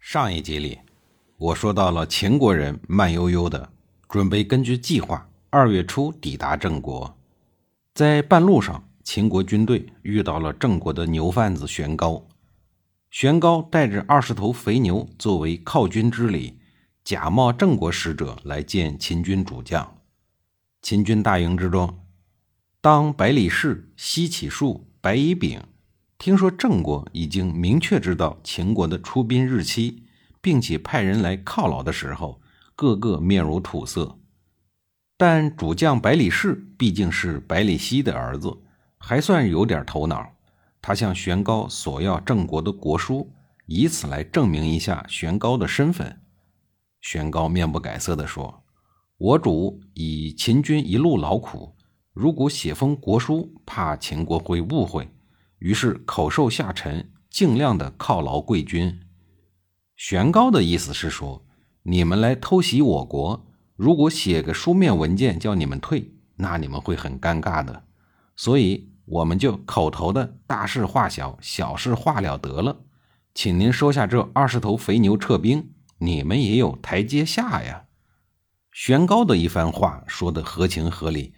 上一集里，我说到了秦国人慢悠悠的准备根据计划二月初抵达郑国，在半路上，秦国军队遇到了郑国的牛贩子玄高。玄高带着二十头肥牛作为犒军之礼，假冒郑国使者来见秦军主将。秦军大营之中，当百里氏、西乞术、白乙丙。听说郑国已经明确知道秦国的出兵日期，并且派人来犒劳的时候，个个面如土色。但主将百里氏毕竟是百里奚的儿子，还算有点头脑。他向玄高索要郑国的国书，以此来证明一下玄高的身份。玄高面不改色地说：“我主以秦军一路劳苦，如果写封国书，怕秦国会误会。”于是口授下臣，尽量的犒劳贵军。玄高的意思是说，你们来偷袭我国，如果写个书面文件叫你们退，那你们会很尴尬的。所以我们就口头的大事化小，小事化了得了。请您收下这二十头肥牛撤兵，你们也有台阶下呀。玄高的一番话说的合情合理，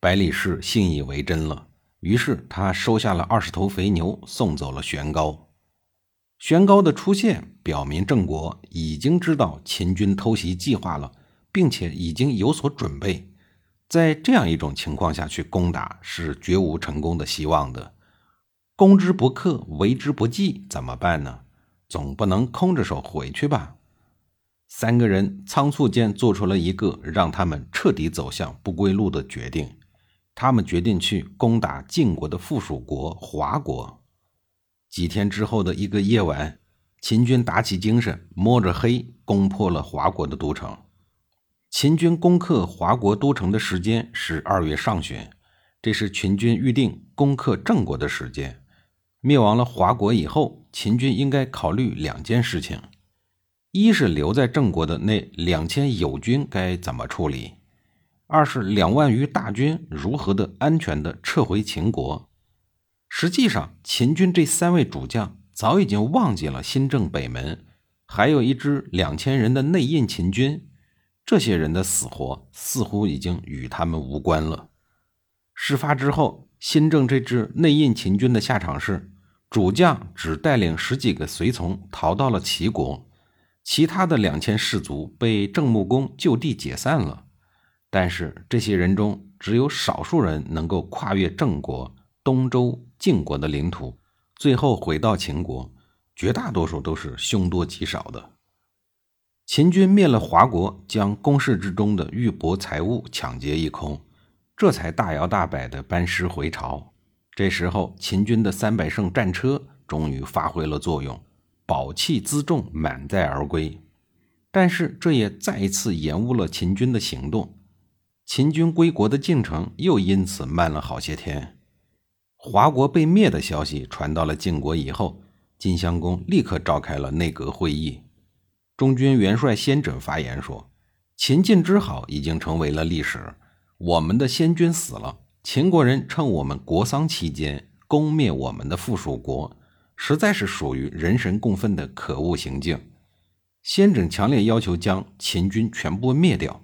百里氏信以为真了。于是他收下了二十头肥牛，送走了玄高。玄高的出现表明郑国已经知道秦军偷袭计划了，并且已经有所准备。在这样一种情况下去攻打是绝无成功的希望的。攻之不克，为之不计，怎么办呢？总不能空着手回去吧？三个人仓促间做出了一个让他们彻底走向不归路的决定。他们决定去攻打晋国的附属国华国。几天之后的一个夜晚，秦军打起精神，摸着黑攻破了华国的都城。秦军攻克华国都城的时间是二月上旬，这是秦军预定攻克郑国的时间。灭亡了华国以后，秦军应该考虑两件事情：一是留在郑国的那两千友军该怎么处理。二是两万余大军如何的安全的撤回秦国？实际上，秦军这三位主将早已经忘记了新郑北门，还有一支两千人的内应秦军，这些人的死活似乎已经与他们无关了。事发之后，新郑这支内应秦军的下场是，主将只带领十几个随从逃到了齐国，其他的两千士卒被郑穆公就地解散了。但是这些人中，只有少数人能够跨越郑国、东周、晋国的领土，最后回到秦国。绝大多数都是凶多吉少的。秦军灭了华国，将宫室之中的玉帛财物抢劫一空，这才大摇大摆地班师回朝。这时候，秦军的三百乘战车终于发挥了作用，宝器辎重满载而归。但是，这也再一次延误了秦军的行动。秦军归国的进程又因此慢了好些天。华国被灭的消息传到了晋国以后，晋襄公立刻召开了内阁会议。中军元帅先轸发言说：“秦晋之好已经成为了历史。我们的先君死了，秦国人趁我们国丧期间攻灭我们的附属国，实在是属于人神共愤的可恶行径。”先轸强烈要求将秦军全部灭掉。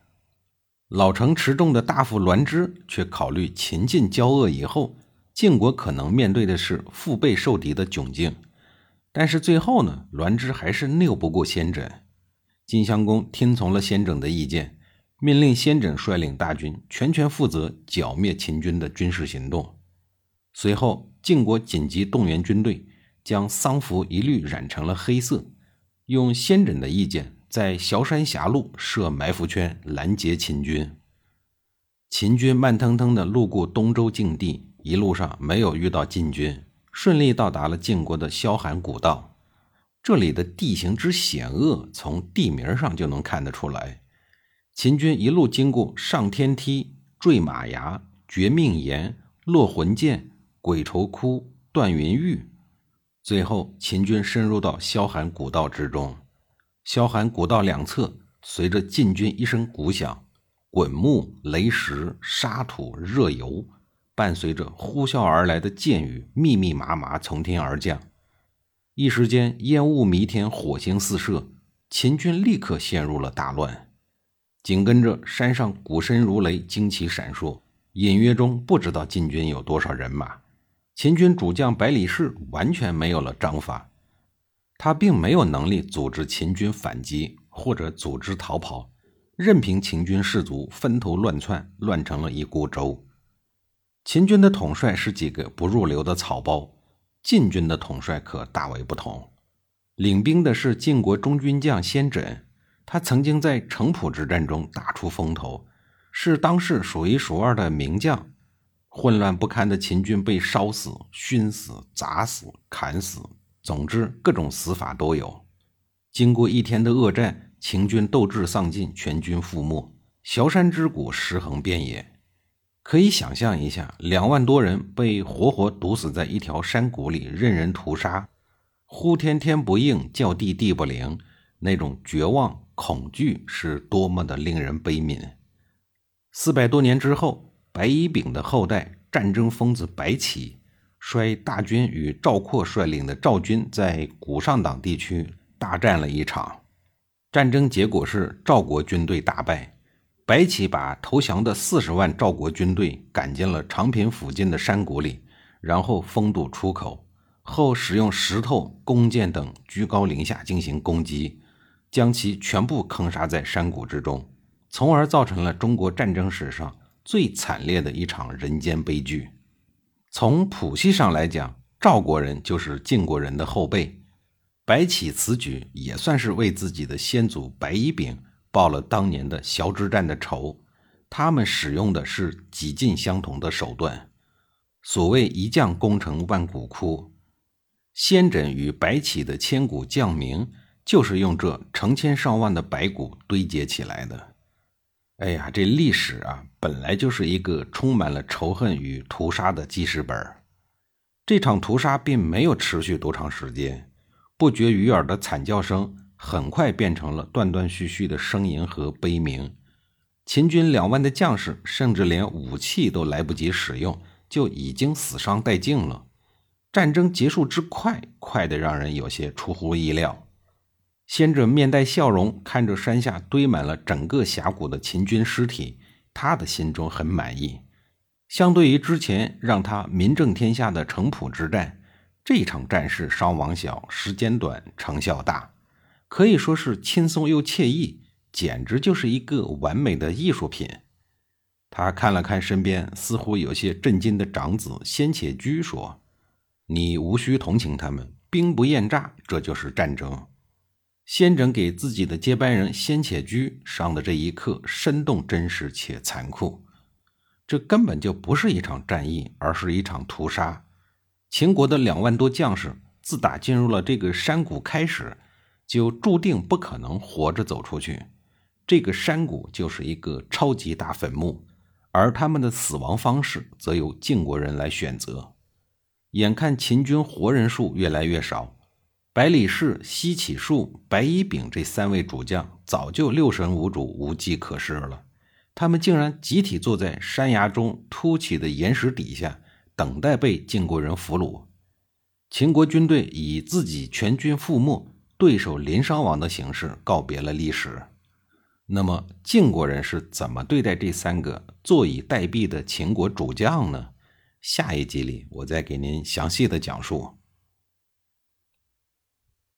老成持重的大夫栾枝却考虑秦晋交恶以后，晋国可能面对的是腹背受敌的窘境。但是最后呢，栾枝还是拗不过先轸。晋襄公听从了先轸的意见，命令先轸率领大军全权负责剿灭秦军的军事行动。随后，晋国紧急动员军队，将丧服一律染成了黑色，用先轸的意见。在崤山峡路设埋伏圈拦截秦军，秦军慢腾腾地路过东周境地，一路上没有遇到晋军，顺利到达了晋国的萧寒古道。这里的地形之险恶，从地名上就能看得出来。秦军一路经过上天梯、坠马崖、绝命岩、落魂涧、鬼愁窟、断云峪，最后秦军深入到萧寒古道之中。萧寒古道两侧，随着晋军一声鼓响，滚木、雷石、沙土、热油，伴随着呼啸而来的箭雨，密密麻麻从天而降。一时间，烟雾弥天，火星四射，秦军立刻陷入了大乱。紧跟着，山上鼓声如雷，旌旗闪烁，隐约中不知道晋军有多少人马。秦军主将百里氏完全没有了章法，他并没有能力组织秦军反击或者组织逃跑，任凭秦军士卒分头乱窜，乱成了一锅粥。秦军的统帅是几个不入流的草包，晋军的统帅可大为不同，领兵的是晋国中军将先轸。他曾经在城濮之战中打出风头，是当世数一数二的名将。混乱不堪的秦军被烧死、熏死、砸死、砍死，总之各种死法都有。经过一天的恶战，秦军斗志丧尽，全军覆没，萧山之谷尸横遍野。可以想象一下，两万多人被活活毒死在一条山谷里，任人屠杀，呼天天不应，叫地地不灵，那种绝望。恐惧是多么的令人悲悯。四百多年之后，白乙丙的后代战争疯子白起，率大军与赵括率领的赵军在古上党地区大战了一场。战争结果是赵国军队大败，白起把投降的四十万赵国军队赶进了长平附近的山谷里，然后封堵出口，后使用石头、弓箭等居高临下进行攻击。将其全部坑杀在山谷之中，从而造成了中国战争史上最惨烈的一场人间悲剧。从谱系上来讲，赵国人就是晋国人的后辈，白起此举也算是为自己的先祖白乙丙报了当年的崤之战的仇。他们使用的是几近相同的手段。所谓一将功成万骨枯，先轸与白起的千古将名。就是用这成千上万的白骨堆叠起来的。哎呀，这历史啊，本来就是一个充满了仇恨与屠杀的记事本这场屠杀并没有持续多长时间，不绝于耳的惨叫声很快变成了断断续续的呻吟和悲鸣。秦军两万的将士甚至连武器都来不及使用，就已经死伤殆尽了。战争结束之快，快得让人有些出乎意料。先者面带笑容，看着山下堆满了整个峡谷的秦军尸体，他的心中很满意。相对于之前让他名震天下的城濮之战，这场战事伤亡小，时间短，成效大，可以说是轻松又惬意，简直就是一个完美的艺术品。他看了看身边似乎有些震惊的长子先且居，说：“你无需同情他们，兵不厌诈，这就是战争。”先轸给自己的接班人先且居上的这一课生动真实且残酷，这根本就不是一场战役，而是一场屠杀。秦国的两万多将士，自打进入了这个山谷开始，就注定不可能活着走出去。这个山谷就是一个超级大坟墓，而他们的死亡方式则由晋国人来选择。眼看秦军活人数越来越少。百里氏、西乞术、白乙丙这三位主将早就六神无主、无计可施了。他们竟然集体坐在山崖中凸起的岩石底下，等待被晋国人俘虏。秦国军队以自己全军覆没、对手临伤亡的形式告别了历史。那么，晋国人是怎么对待这三个坐以待毙的秦国主将呢？下一集里，我再给您详细的讲述。